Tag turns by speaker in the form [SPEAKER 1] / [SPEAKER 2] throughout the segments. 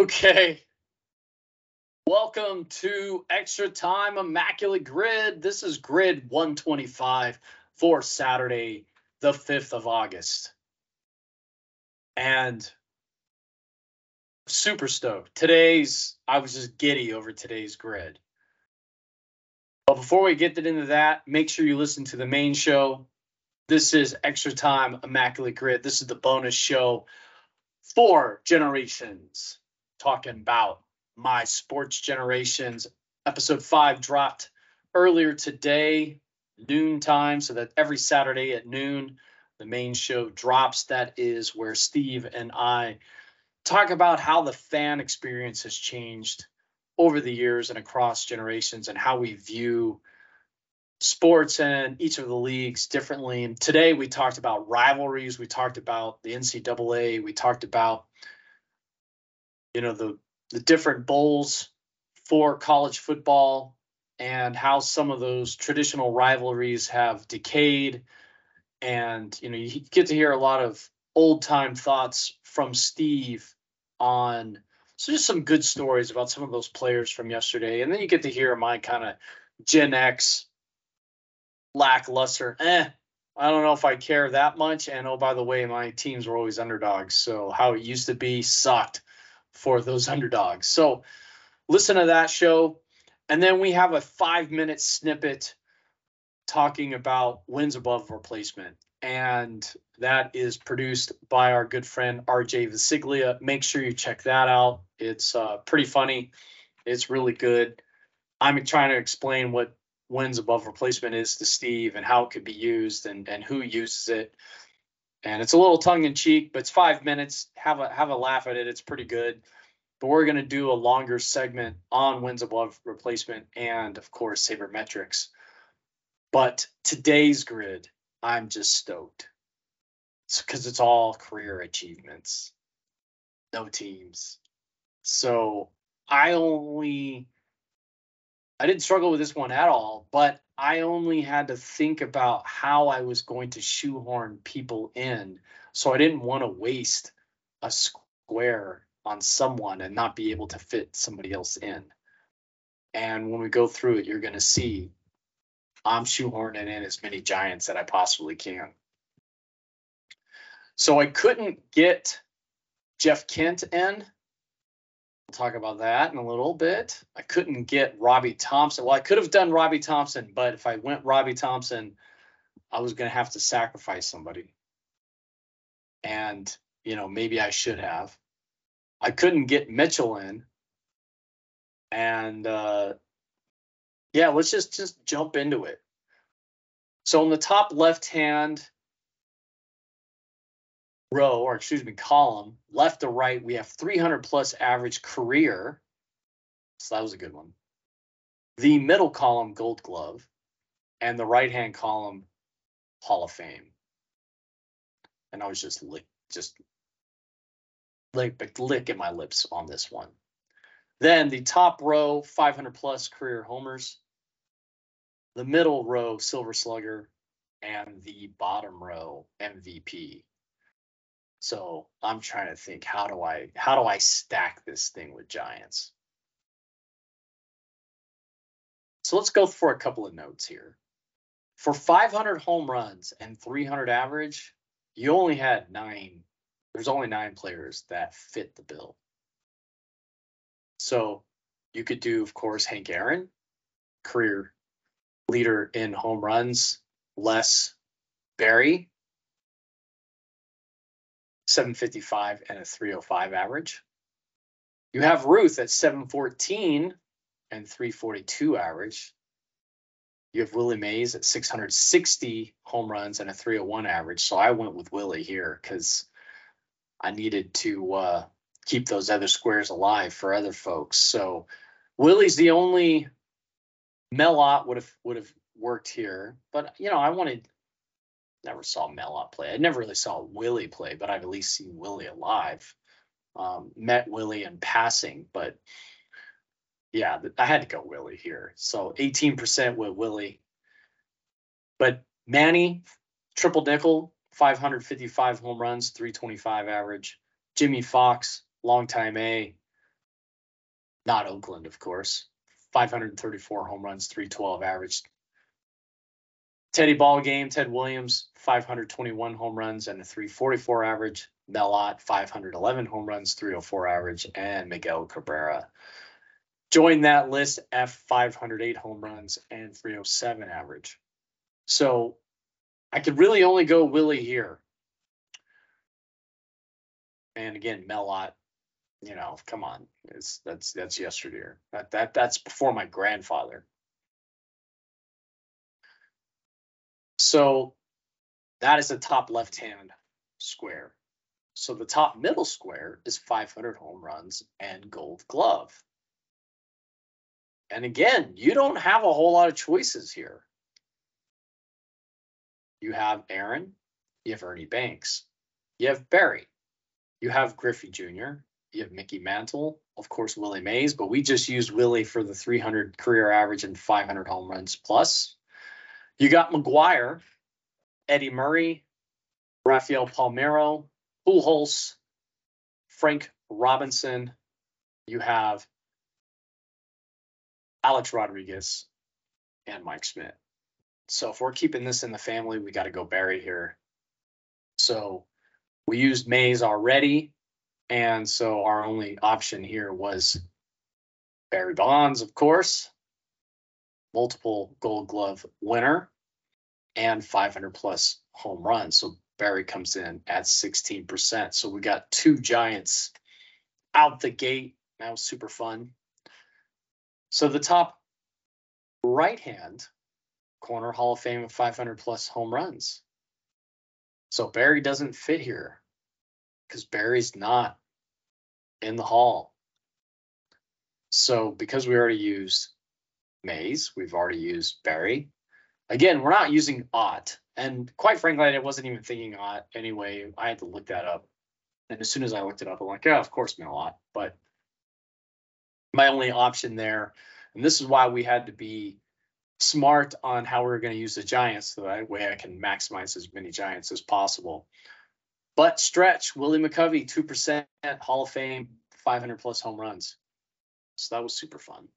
[SPEAKER 1] Okay. Welcome to Extra Time Immaculate Grid. This is Grid 125 for Saturday, the 5th of August. And super stoked. Today's, I was just giddy over today's grid. But before we get into that, make sure you listen to the main show. This is Extra Time Immaculate Grid. This is the bonus show for generations talking about my sports generations. Episode five dropped earlier today, noon time, so that every Saturday at noon, the main show drops. That is where Steve and I talk about how the fan experience has changed over the years and across generations and how we view sports and each of the leagues differently. And today we talked about rivalries, we talked about the NCAA, we talked about you know the the different bowls for college football and how some of those traditional rivalries have decayed. And you know you get to hear a lot of old time thoughts from Steve on so just some good stories about some of those players from yesterday. And then you get to hear my kind of Gen X lackluster eh I don't know if I care that much. And oh by the way my teams were always underdogs so how it used to be sucked for those underdogs. So listen to that show. And then we have a five minute snippet talking about wins above replacement. And that is produced by our good friend RJ Visiglia. Make sure you check that out. It's uh, pretty funny. It's really good. I'm trying to explain what wins above replacement is to Steve and how it could be used and, and who uses it and it's a little tongue in cheek, but it's five minutes. Have a have a laugh at it. It's pretty good. But we're gonna do a longer segment on wins above replacement and of course sabermetrics. But today's grid, I'm just stoked. because it's all career achievements, no teams. So I only I didn't struggle with this one at all, but I only had to think about how I was going to shoehorn people in. So I didn't want to waste a square on someone and not be able to fit somebody else in. And when we go through it, you're going to see I'm shoehorning in as many giants that I possibly can. So I couldn't get Jeff Kent in talk about that in a little bit. I couldn't get Robby Thompson. Well, I could have done Robby Thompson, but if I went Robby Thompson, I was going to have to sacrifice somebody. And, you know, maybe I should have. I couldn't get Mitchell in. And uh yeah, let's just just jump into it. So in the top left hand row, or excuse me, column, left to right, we have 300 plus average career. So that was a good one. The middle column, gold glove, and the right hand column, Hall of Fame. And I was just lick, just lick, licking my lips on this one. Then the top row, 500 plus career homers. The middle row, Silver Slugger, and the bottom row, MVP. So I'm trying to think how do I how do I stack this thing with Giants? So let's go for a couple of notes here. For 500 home runs and 300 average, you only had nine. There's only nine players that fit the bill. So you could do, of course, Hank Aaron, career leader in home runs, Les Barry, 755 and a 305 average. You have Ruth at 714 and 342 average. You have Willie Mays at 660 home runs and a 301 average. So I went with Willie here because I needed to uh, keep those other squares alive for other folks. So Willie's the only Mel Ott would have would have worked here, but you know I wanted never saw Mel Ott play. I never really saw Willie play, but I've at least seen Willie alive. Um, met Willie in passing, but yeah, I had to go Willie here. So 18% with Willie. But Manny, triple nickel, 555 home runs, 325 average. Jimmie Foxx, longtime A, Not Oakland, of course. 534 home runs, 312 average. Teddy Ball game, Ted Williams, 521 home runs and a 344 average. Mel Ott, 511 home runs, 304 average, and Miguel Cabrera. Join that list F 508 home runs and 307 average. So I could really only go Willie here. And again, Mel Ott, you know, come on, it's that's that's yesterday. That that that's before my grandfather. So that is the top left hand square. So the top middle square is 500 home runs and gold glove. And again, you don't have a whole lot of choices here. You have Aaron, you have Ernie Banks, you have Barry, you have Griffey Jr., you have Mickey Mantle, of course, Willie Mays, but we just used Willie for the 300 career average and 500 home runs plus. You got McGwire, Eddie Murray, Rafael Palmeiro, Pujols, Frank Robinson. You have Alex Rodriguez and Mike Schmidt. So if we're keeping this in the family, we got to go Barry here. So we used Mays already. And so our only option here was Barry Bonds, of course, multiple gold glove winner and 500 plus home runs. So Barry comes in at 16%. So we got two Giants out the gate. That was super fun. So the top right hand corner Hall of Fame of 500 plus home runs. So Barry doesn't fit here because Barry's not in the hall. So because we already used Mays, we've already used Barry. Again, we're not using Ott. And quite frankly, I wasn't even thinking Ott anyway. I had to look that up. And as soon as I looked it up, I'm like, yeah, of course, Mel Ott. But my only option there, and this is why we had to be smart on how we are going to use the Giants, so that way I can maximize as many Giants as possible. But stretch, Willie McCovey, 2% Hall of Fame, 500 plus home runs. So that was super fun.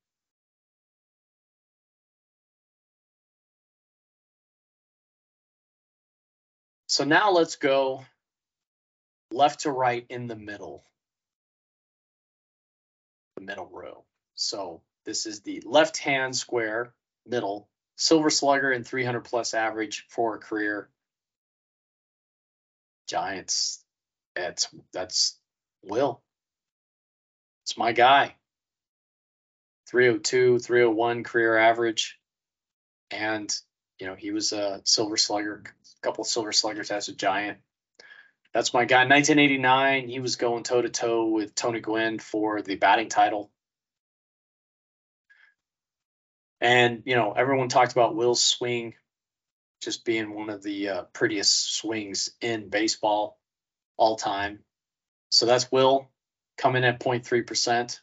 [SPEAKER 1] So now let's go left to right in the middle, the middle row. So this is the left hand square, middle, silver slugger and 300 plus average for a career. Giants. That's that's Will. It's my guy. 302, 301 career average. And, you know, he was a silver slugger, couple silver sluggers as a giant. That's my guy. 1989, he was going toe to toe with Tony Gwynn for the batting title. And, you know, everyone talked about Will's swing just being one of the uh, prettiest swings in baseball all time. So that's Will coming at 0.3%.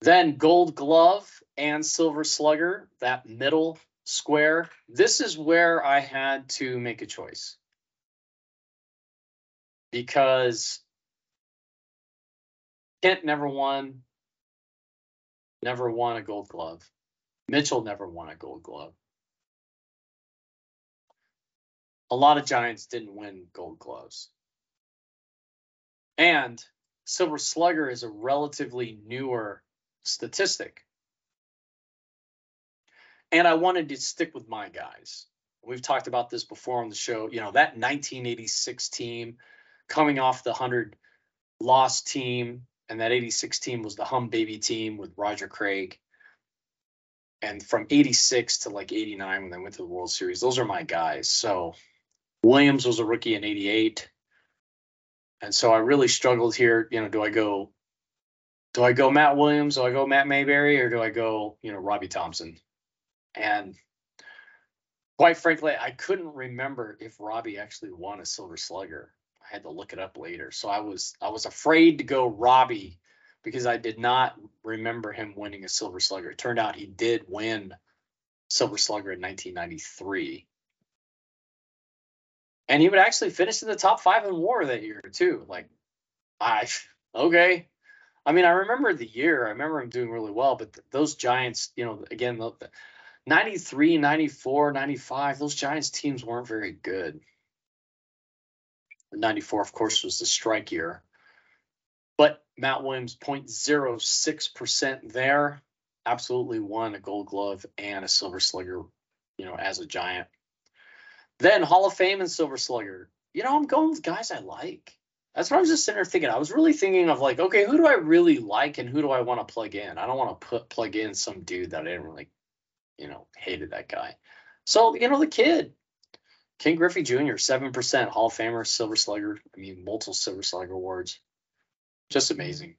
[SPEAKER 1] Then gold glove and silver slugger, that middle square. This is where I had to make a choice. Because Kent never won, never won a gold glove. Mitchell never won a gold glove a lot of Giants didn't win gold gloves. And Silver Slugger is a relatively newer statistic. And I wanted to stick with my guys. We've talked about this before on the show. You know, that 1986 team coming off the 100 loss team, and that 86 team was the Hum Baby team with Roger Craig. And from 86 to like 89 when they went to the World Series, those are my guys. So Williams was a rookie in 88. And so I really struggled here. You know, do I go, do I go Matt Williams? Do I go Matt Mayberry or do I go, you know, Robby Thompson? And quite frankly, I couldn't remember if Robby actually won a silver slugger. I had to look it up later. So I was, I was afraid to go Robby because I did not remember him winning a silver slugger. It turned out he did win silver slugger in 1993 and he would actually finish in the top five in WAR that year too. Like, I okay, I mean, I remember the year. I remember him doing really well, but th- those Giants, you know, again, the, the 93, 94, 95, those Giants teams weren't very good. 94, of course, was the strike year. But Matt Williams, 0.06% there, absolutely won a gold glove and a silver slugger, you know, as a Giant. Then Hall of Fame and silver slugger. You know, I'm going with guys I like. That's what I was just sitting there thinking. I was really thinking of like, okay, who do I really like and who do I want to plug in? I don't want to put plug in some dude that I didn't really, you know, hated that guy. So, you know, the kid, Ken Griffey Jr., 7% Hall of Famer, Silver Slugger. I mean, multiple Silver Slugger awards. Just amazing.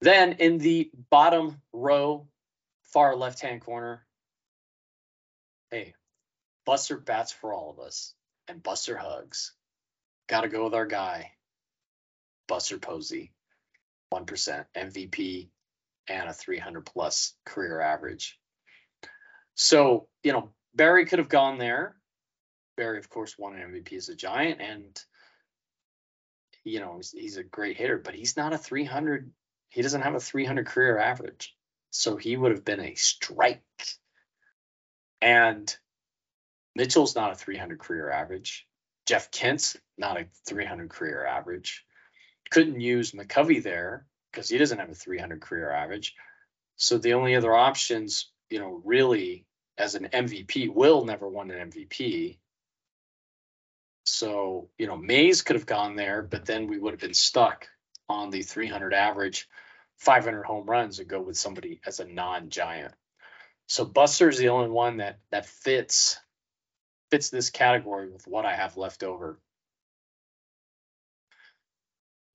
[SPEAKER 1] Then in the bottom row, far left hand corner, hey, Buster bats for all of us, and Buster hugs. Got to go with our guy, Buster Posey, 1% MVP and a 300 plus career average. So, you know, Barry could have gone there. Barry, of course, won an MVP as a Giant, and you know he's, he's, a great hitter, but he's not a 300. He doesn't have a 300 career average, so he would have been a strike. And Mitchell's not a 300 career average. Jeff Kent's not a 300 career average. Couldn't use McCovey there because he doesn't have a 300 career average. So the only other options, you know, really as an MVP. Will never won an MVP. So, you know, Mays could have gone there, but then we would have been stuck on the 300 average, 500 home runs and go with somebody as a non-giant. So Buster is the only one that that fits fits this category with what I have left over.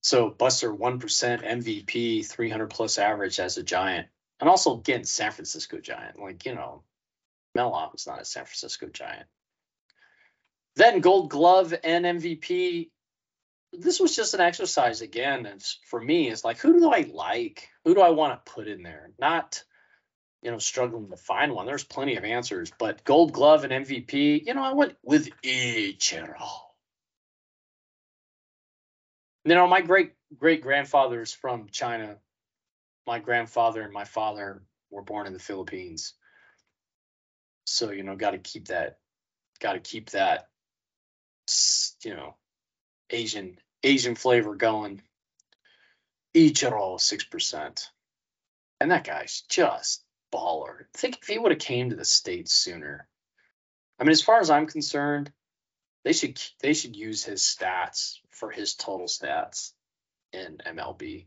[SPEAKER 1] So Buster 1% MVP, 300 plus average as a giant. And also again, San Francisco giant. Like, you know, Mel was not a San Francisco Giant. Then Gold Glove and MVP. This was just an exercise again. And for me, it's like, who do I like? Who do I want to put in there? Not, you know, struggling to find one. There's plenty of answers, but Gold Glove and MVP. You know, I went with Ichiro. You know, my great great grandfather is from China. My grandfather and my father were born in the Philippines. So, you know, got to keep that, got to keep that, you know, Asian, Asian flavor going. Ichiro, 6%. And that guy's just baller. think if he would have came to the States sooner. I mean, as far as I'm concerned, they should they should use his stats for his total stats in MLB.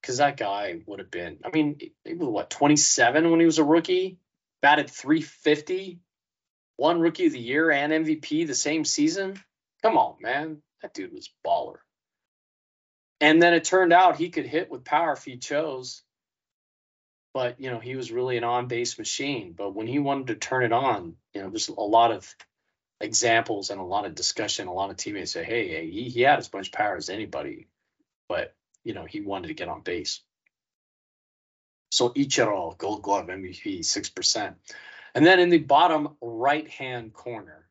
[SPEAKER 1] Because that guy would have been, I mean, he was what 27 when he was a rookie batted 350, won rookie of the year and MVP the same season. Come on, man. That dude was baller. And then it turned out he could hit with power if he chose. But, you know, he was really an on base machine. But when he wanted to turn it on, you know, there's a lot of examples and a lot of discussion. A lot of teammates say, hey, he, he had as much power as anybody. But, you know, he wanted to get on base. So Ichiro, Gold Glove MVP, 6%. And then in the bottom right hand corner,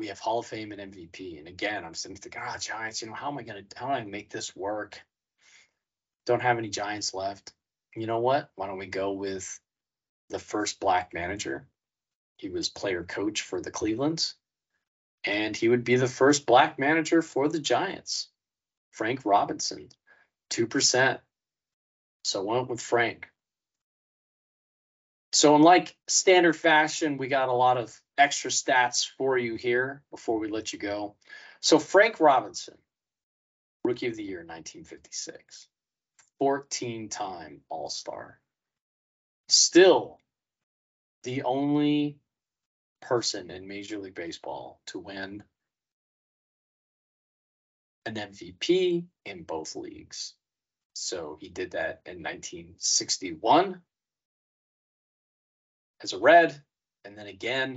[SPEAKER 1] we have Hall of Fame and MVP. And again, I'm sitting thinking, ah, oh, Giants, you know, how am I to, how do I make this work? Don't have any Giants left. You know what? Why don't we go with the first black manager? He was player coach for the Clevelands, and he would be the first black manager for the Giants. Frank Robinson, 2%. So went with Frank. So in like standard fashion, we got a lot of extra stats for you here before we let you go. So Frank Robinson, Rookie of the Year 1956, 14-time All-Star. Still the only person in Major League Baseball to win an MVP in both leagues. So he did that in 1961 as a Red, and then again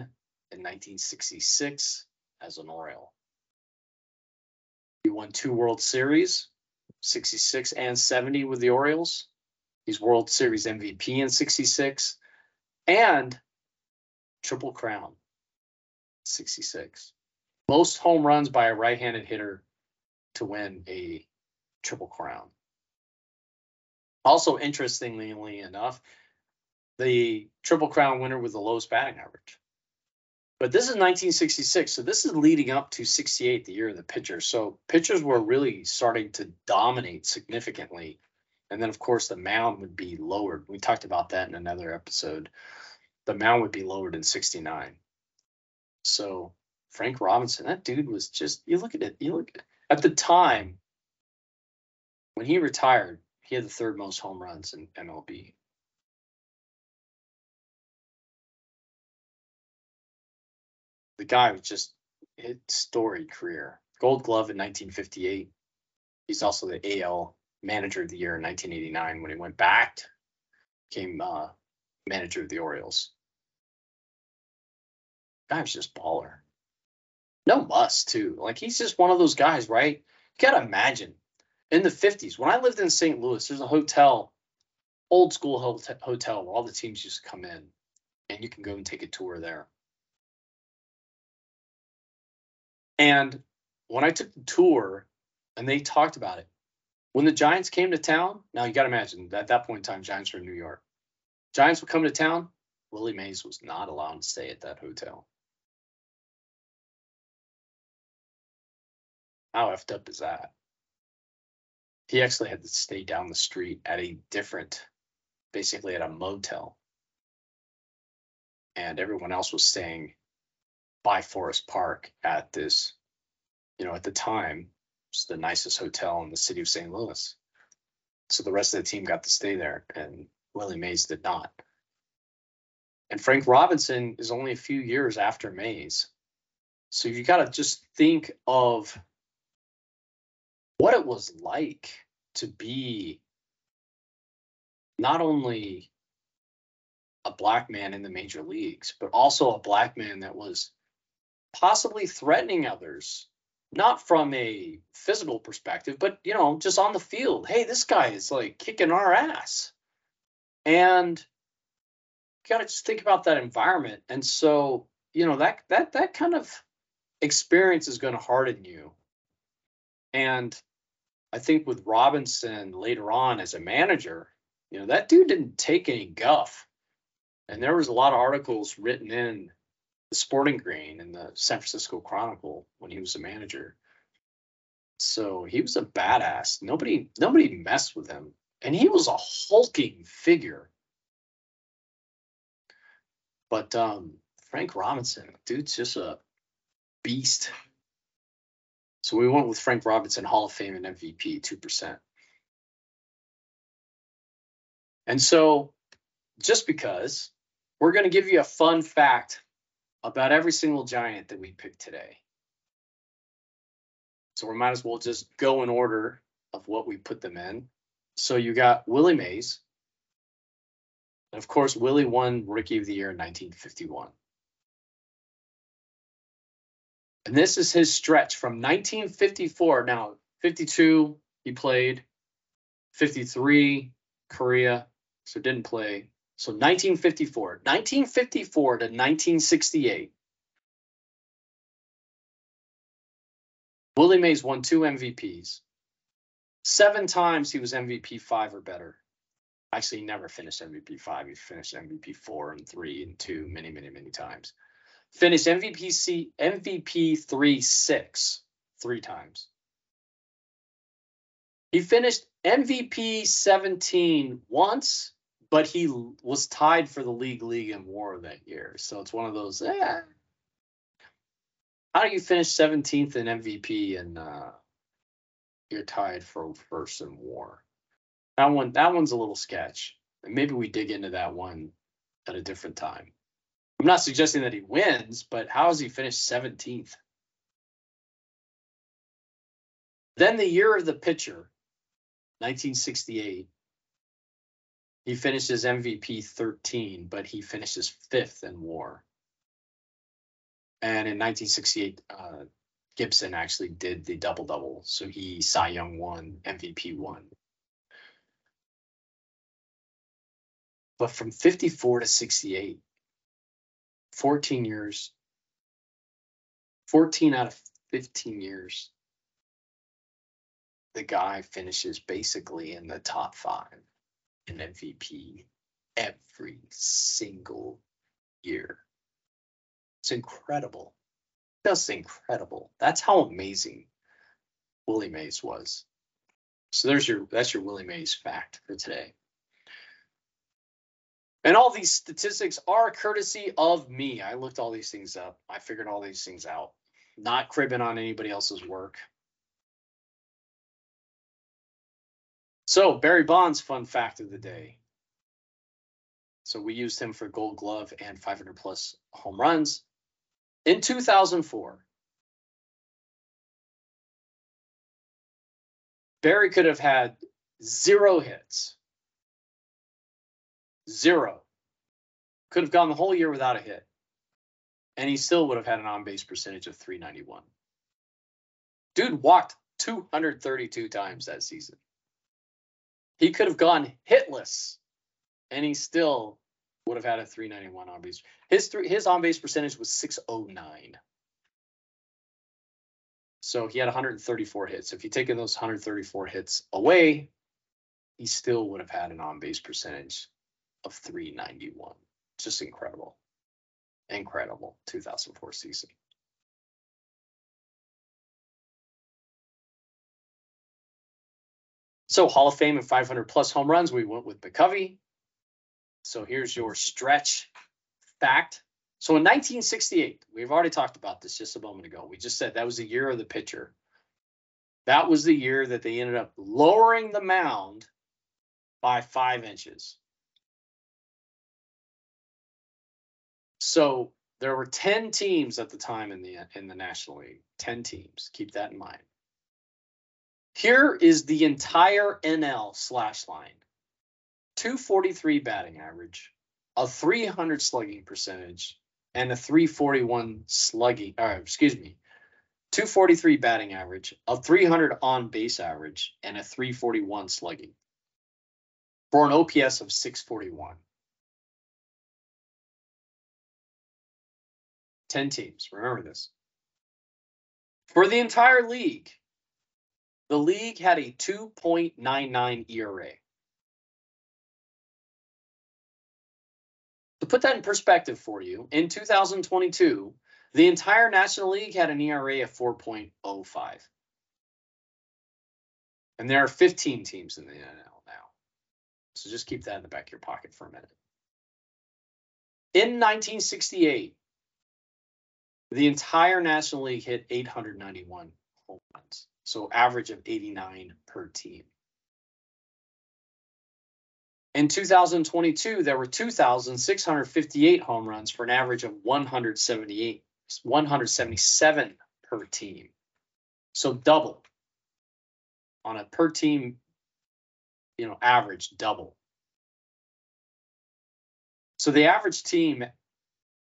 [SPEAKER 1] in 1966 as an Oriole. He won two World Series, 66 and 70 with the Orioles. He's World Series MVP in 66 and Triple Crown 66. Most home runs by a right handed hitter to win a triple crown. Also, interestingly enough, the triple crown winner with the lowest batting average. But this is 1966, so this is leading up to 68, the year of the pitcher. So pitchers were really starting to dominate significantly. And then, of course, the mound would be lowered. We talked about that in another episode. The mound would be lowered in 69. So Frank Robinson, that dude was just, you look at it, you look at the time when he retired, he had the third most home runs in MLB. the guy was just his storied career. Gold Glove in 1958. He's also the AL Manager of the Year in 1989 when he went back, became uh, manager of the Orioles. Guy was just baller. No muss too. Like he's just one of those guys, right? You gotta imagine in the 50s when I lived in St. Louis, there's a hotel, old school hotel where all the teams used to come in, and you can go and take a tour there. And when I took the tour and they talked about it, when the Giants came to town, now you got to imagine at that point in time, Giants were in New York. Giants would come to town. Willie Mays was not allowed to stay at that hotel. How effed up is that? He actually had to stay down the street at a different, basically at a motel. And everyone else was staying by Forest Park at this, you know, at the time, was the nicest hotel in the city of St. Louis. So the rest of the team got to stay there, and Willie Mays did not. And Frank Robinson is only a few years after Mays. So you got to just think of what it was like to be not only a black man in the major leagues, but also a black man that was possibly threatening others, not from a physical perspective, but you know, just on the field. Hey, this guy is like kicking our ass. And you gotta just think about that environment. And so, you know, that that that kind of experience is to harden you. And I think with Robinson later on as a manager, you know, that dude didn't take any guff. And there was a lot of articles written in the Sporting Green and the San Francisco Chronicle when he was a manager. So he was a badass. Nobody nobody messed with him. And he was a hulking figure. But um, Frank Robinson, dude's just a beast. So we went with Frank Robinson, Hall of Fame and MVP, 2%. And so just because we're going to give you a fun fact about every single giant that we picked today. So we might as well just go in order of what we put them in. So you got Willie Mays. And of course, Willie won Rookie of the Year in 1951. And this is his stretch from 1954. Now, 52, he played. 53, Korea, so didn't play. So 1954, 1954 to 1968. Willie Mays won two MVPs. Seven times he was MVP five or better. Actually, he never finished MVP five. He finished MVP four and three and two many, many, many times. Finished MVP C, MVP three six three times. He finished MVP 17 once but he was tied for the league league in war that year. So it's one of those. Eh. How do you finish 17th in MVP and uh, you're tied for first in war? That one, that one's a little sketch. And maybe we dig into that one at a different time. I'm not suggesting that he wins, but how has he finished 17th? Then the year of the pitcher, 1968. He finishes MVP 13, but he finishes fifth in WAR. And in 1968, uh, Gibson actually did the double double, so he Cy Young won, MVP won. But from 54 to 68, 14 years, 14 out of 15 years, the guy finishes basically in the top five in MVP every single year. It's incredible. Just incredible. That's how amazing Willie Mays was. So there's your that's your Willie Mays fact for today. And all these statistics are courtesy of me. I looked all these things up. I figured all these things out. Not cribbing on anybody else's work. So Barry Bonds, fun fact of the day. So we used him for Gold Glove and 500 plus home runs in 2004. Barry could have had zero hits. Zero. Could have gone the whole year without a hit. And he still would have had an on base percentage of 391. Dude walked 232 times that season. He could have gone hitless and he still would have had a 391 on base. His three, his on base percentage was 609. So he had 134 hits. If you taken those 134 hits away, he still would have had an on base percentage of 391. Just incredible. Incredible 2004 season. So Hall of Fame and 500 plus home runs, we went with McCovey. So here's your stretch fact. So in 1968, we've already talked about this just a moment ago. We just said that was the year of the pitcher. That was the year that they ended up lowering the mound by five inches. So there were 10 teams at the time in the in the National League. 10 teams. Keep that in mind. Here is the entire NL slash line. 243 batting average, a 300 slugging percentage, and a 341 slugging, or excuse me, 243 batting average, a 300 on base average, and a 341 slugging for an OPS of 641. 10 teams, remember this. For the entire league, the league had a 2.99 ERA. To put that in perspective for you, in 2022, the entire National League had an ERA of 4.05. And there are 15 teams in the NL now. So just keep that in the back of your pocket for a minute. In 1968, the entire National League hit 891 home runs, so average of 89 per team. In 2022, there were 2,658 home runs for an average of 178, 177 per team. So double on a per team, you know, average double. So the average team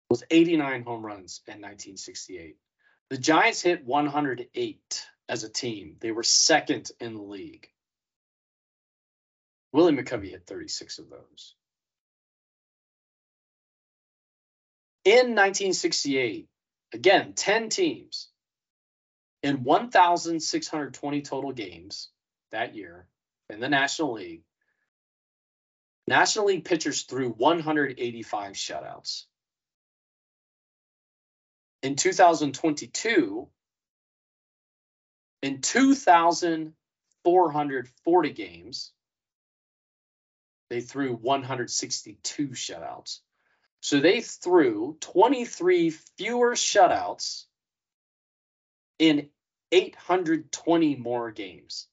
[SPEAKER 1] was 89 home runs in 1968. The Giants hit 108 as a team. They were second in the league. Willie McCovey hit 36 of those. In 1968, again, 10 teams in 1,620 total games that year in the National League. National League pitchers threw 185 shutouts. In 2022, in 2,440 games, they threw 162 shutouts. So they threw 23 fewer shutouts in 820 more games.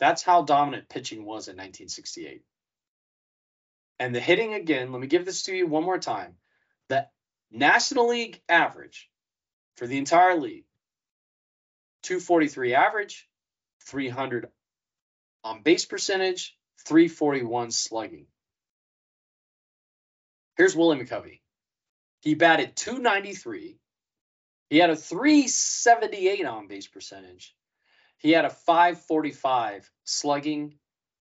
[SPEAKER 1] That's how dominant pitching was in 1968. And the hitting again, let me give this to you one more time. The National League average for the entire league 243 average, 300 on base percentage, 341 slugging. Here's Willie McCovey. He batted 293. He had a 378 on base percentage. He had a 545 slugging.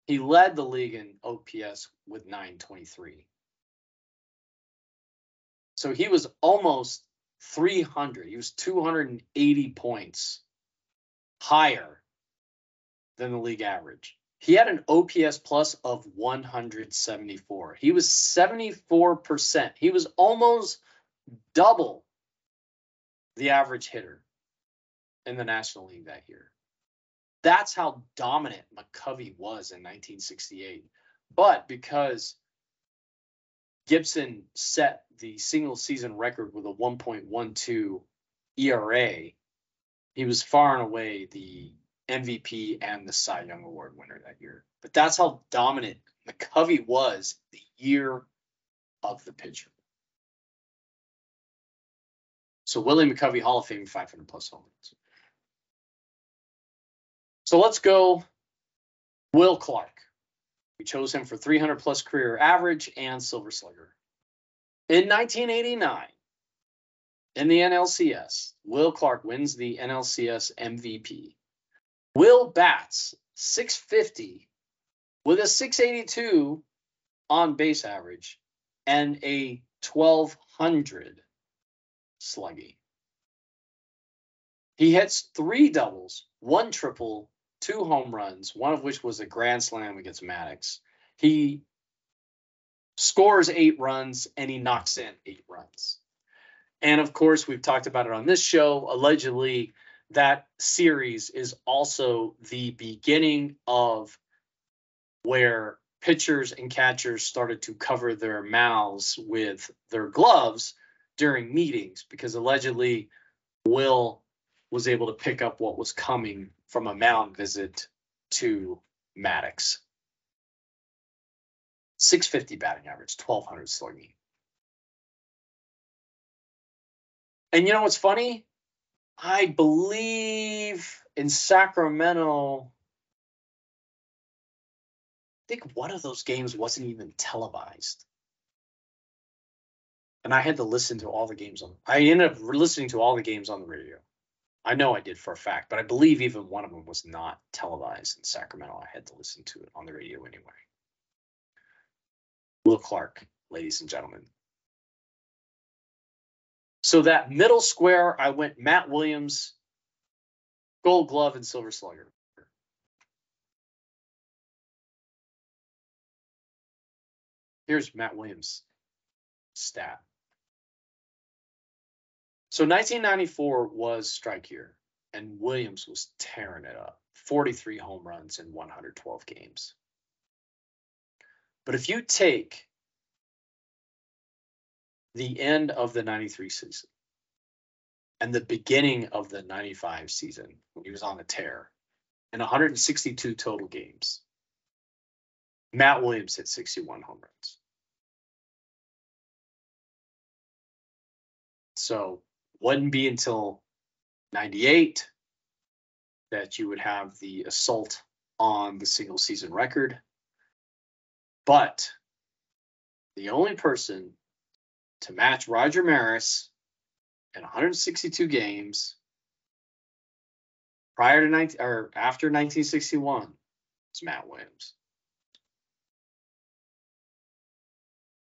[SPEAKER 1] He led the league in OPS with 923. So he was almost 300. He was 280 points higher than the league average. He had an OPS plus of 174. He was 74%. He was almost double the average hitter in the National League that year. That's how dominant McCovey was in 1968. But because Gibson set the single season record with a 1.12 ERA, he was far and away the MVP and the Cy Young Award winner that year. But that's how dominant McCovey was the year of the pitcher. So Willie McCovey Hall of Fame 500 plus home runs. So let's go Will Clark. We chose him for 300 plus career average and Silver Slugger. In 1989, in the NLCS, Will Clark wins the NLCS MVP. Will bats 650 with a 682 on base average and a 1200 sluggy. He hits three doubles, one triple, two home runs, one of which was a grand slam against Maddux. He scores eight runs and he knocks in eight runs. And of course, we've talked about it on this show. Allegedly, that series is also the beginning of where pitchers and catchers started to cover their mouths with their gloves during meetings because allegedly Will was able to pick up what was coming from a mound visit to Maddux. 650 batting average, 1200 slugging. And you know what's funny? I believe in Sacramento, I think one of those games wasn't even televised. And I had to listen to all the games on I ended up listening to all the games on the radio. I know I did for a fact, but I believe even one of them was not televised in Sacramento. I had to listen to it on the radio anyway. Will Clark, ladies and gentlemen. So that middle square, I went Matt Williams, Gold Glove, and Silver Slugger. Here's Matt Williams' stat. So 1994 was strike year, and Williams was tearing it up 43 home runs in 112 games. But if you take the end of the 93 season and the beginning of the 95 season when he was on a tear in 162 total games, Matt Williams hit 61 home runs. So wouldn't be until 98 that you would have the assault on the single season record. But the only person to match Roger Maris in 162 games prior to 19 or after 1961 is Matt Williams.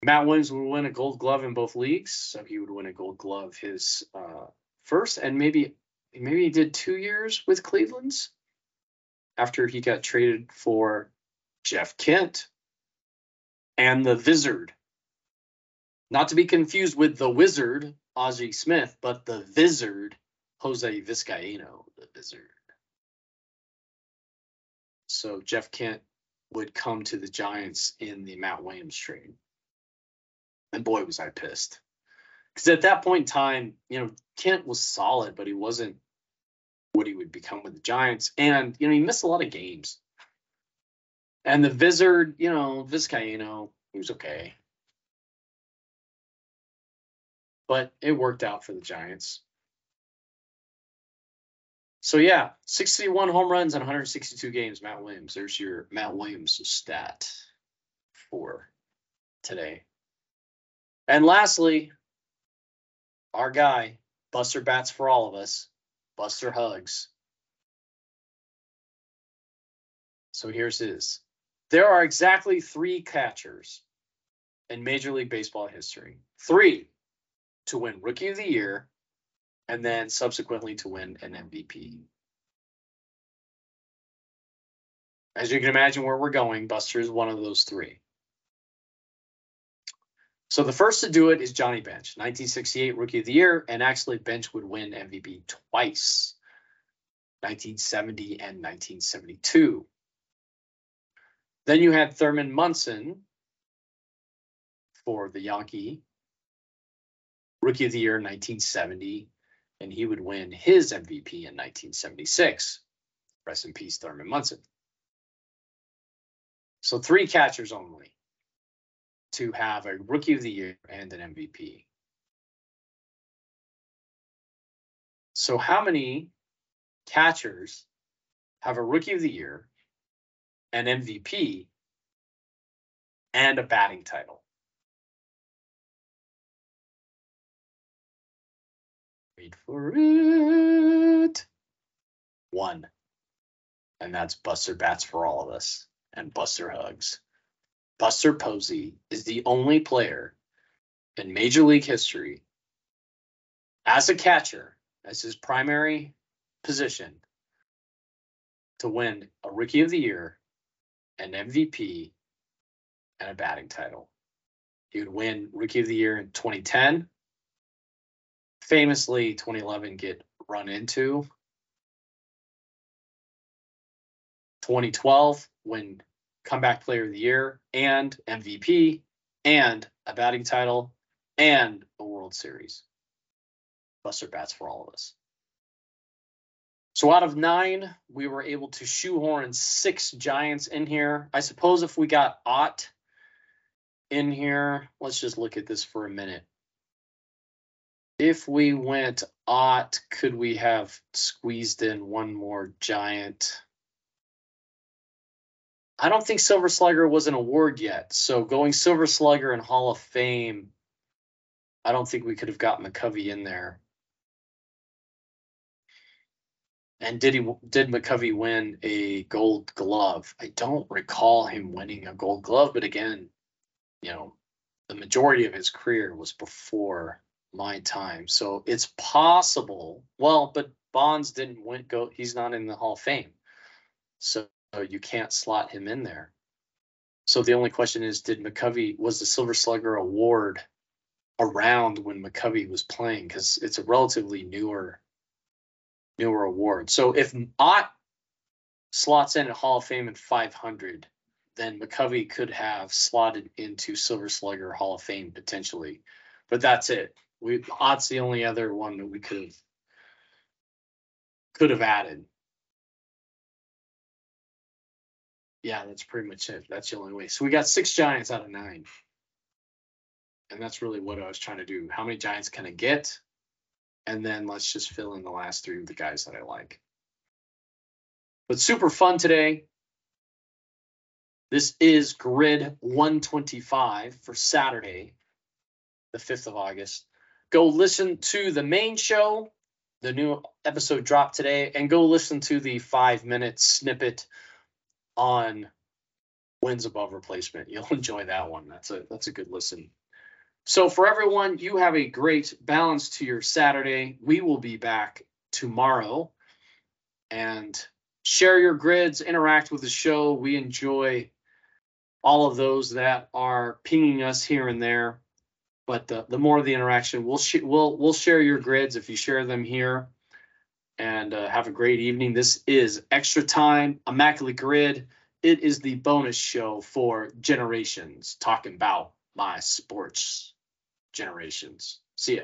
[SPEAKER 1] Matt Williams would win a gold glove in both leagues, so he would win a gold glove his uh, first, and maybe maybe he did two years with Cleveland's after he got traded for Jeff Kent and the Wizard. Not to be confused with the Wizard, Ozzie Smith, but the Wizard, Jose Vizcaino, the Wizard. So Jeff Kent would come to the Giants in the Matt Williams trade. And boy, was I pissed. Because at that point in time, you know, Kent was solid, but he wasn't what he would become with the Giants. And, you know, he missed a lot of games. And the Vizard, you know, Vizcaino, he was okay. But it worked out for the Giants. So yeah, 61 home runs in 162 games, Matt Williams. There's your Matt Williams stat for today. And lastly, our guy, Buster Bats for all of us, Buster Hugs. So here's his. There are exactly three catchers in Major League Baseball history. Three to win Rookie of the Year and then subsequently to win an MVP. As you can imagine where we're going, Buster is one of those three. So the first to do it is Johnny Bench, 1968 Rookie of the Year, and actually Bench would win MVP twice, 1970 and 1972. Then you had Thurman Munson for the Yankee, Rookie of the Year 1970, and he would win his MVP in 1976. Rest in peace, Thurman Munson. So three catchers only to have a Rookie of the Year and an MVP. So how many catchers have a Rookie of the Year, an MVP, and a batting title? Wait for it. One. And that's Buster Bats for all of us and Buster Hugs. Buster Posey is the only player in Major League history as a catcher, as his primary position, to win a Rookie of the Year, an MVP, and a batting title. He would win Rookie of the Year in 2010. Famously, 2011 get run into. 2012 win comeback player of the year and MVP and a batting title and a World Series. Buster bats for all of us. So out of nine, we were able to shoehorn six Giants in here. I suppose if we got Ott in here, let's just look at this for a minute. If we went Ott, could we have squeezed in one more Giant? I don't think Silver Slugger was an award yet. So going Silver Slugger and Hall of Fame, I don't think we could have gotten McCovey in there. And did he did McCovey win a gold glove? I don't recall him winning a gold glove, but again, you know, the majority of his career was before my time. So it's possible. Well, but Bonds didn't win go he's not in the Hall of Fame. So Uh, you can't slot him in there. So the only question is, did McCovey was the Silver Slugger award around when McCovey was playing? Because it's a relatively newer newer award. So if Ott slots in at Hall of Fame in 500, then McCovey could have slotted into Silver Slugger Hall of Fame potentially. But that's it. We Ott's the only other one that we could have could have added. Yeah, that's pretty much it. That's the only way. So we got six Giants out of nine. And that's really what I was trying to do. How many Giants can I get? And then let's just fill in the last three of the guys that I like. But super fun today. This is grid 125 for Saturday, the 5th of August. Go listen to the main show. The new episode dropped today, and go listen to the five minute snippet on wins above replacement. You'll enjoy that one. That's a that's a good listen. So for everyone, you have a great balance to your Saturday. We will be back tomorrow and share your grids, interact with the show. We enjoy all of those that are pinging us here and there. But the, the more the interaction, we'll sh- we'll we'll share your grids if you share them here and uh, have a great evening. This is Extra Time, Immaculate Grid. It is the bonus show for generations talking about my sports generations. See ya.